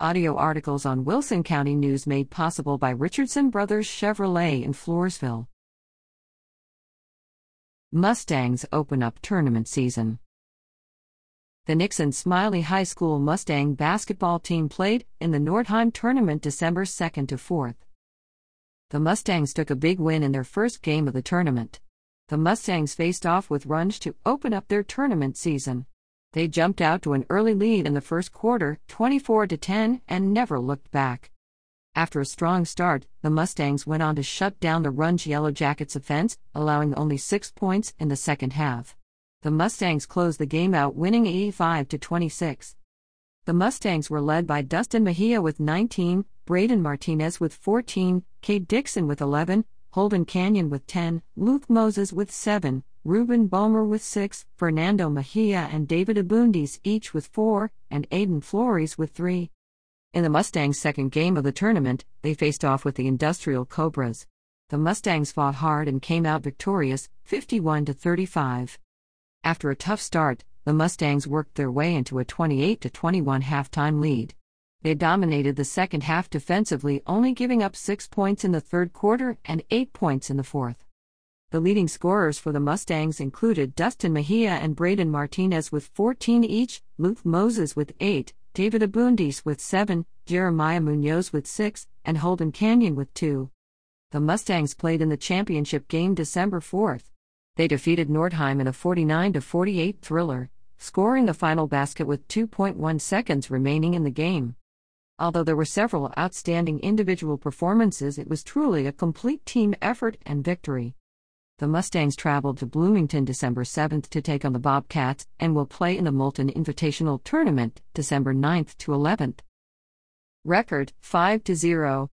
Audio articles on Wilson County News made possible by Richardson Brothers Chevrolet in Floresville. Mustangs open up tournament season. The Nixon Smiley High School Mustang basketball team played in the Nordheim tournament December 2nd to 4th. The Mustangs took a big win in their first game of the tournament. The Mustangs faced off with Runge to open up their tournament season. They jumped out to an early lead in the first quarter, 24 to 10, and never looked back. After a strong start, the Mustangs went on to shut down the Runge Yellow Jackets offense, allowing only 6 points in the second half. The Mustangs closed the game out winning 85 to 26. The Mustangs were led by Dustin Mejia with 19, Braden Martinez with 14, Cade Dixon with 11, Holden Canyon with 10, Luke Moses with 7, Ruben Balmer with 6, Fernando Mejia and David Abundis each with 4, and Aiden Flores with 3. In the Mustangs' second game of the tournament, they faced off with the Industrial Cobras. The Mustangs fought hard and came out victorious, 51 to 35. After a tough start, the Mustangs worked their way into a 28 to 21 halftime lead. They dominated the second half defensively, only giving up six points in the third quarter and eight points in the fourth. The leading scorers for the Mustangs included Dustin Mejia and Braden Martinez with 14 each, Luke Moses with 8, David Abundis with 7, Jeremiah Munoz with 6, and Holden Canyon with 2. The Mustangs played in the championship game December 4th. They defeated Nordheim in a 49 48 thriller, scoring the final basket with 2.1 seconds remaining in the game. Although there were several outstanding individual performances, it was truly a complete team effort and victory. The Mustangs traveled to Bloomington December 7th to take on the Bobcats and will play in the Moulton Invitational Tournament December 9th to 11th. Record 5 0.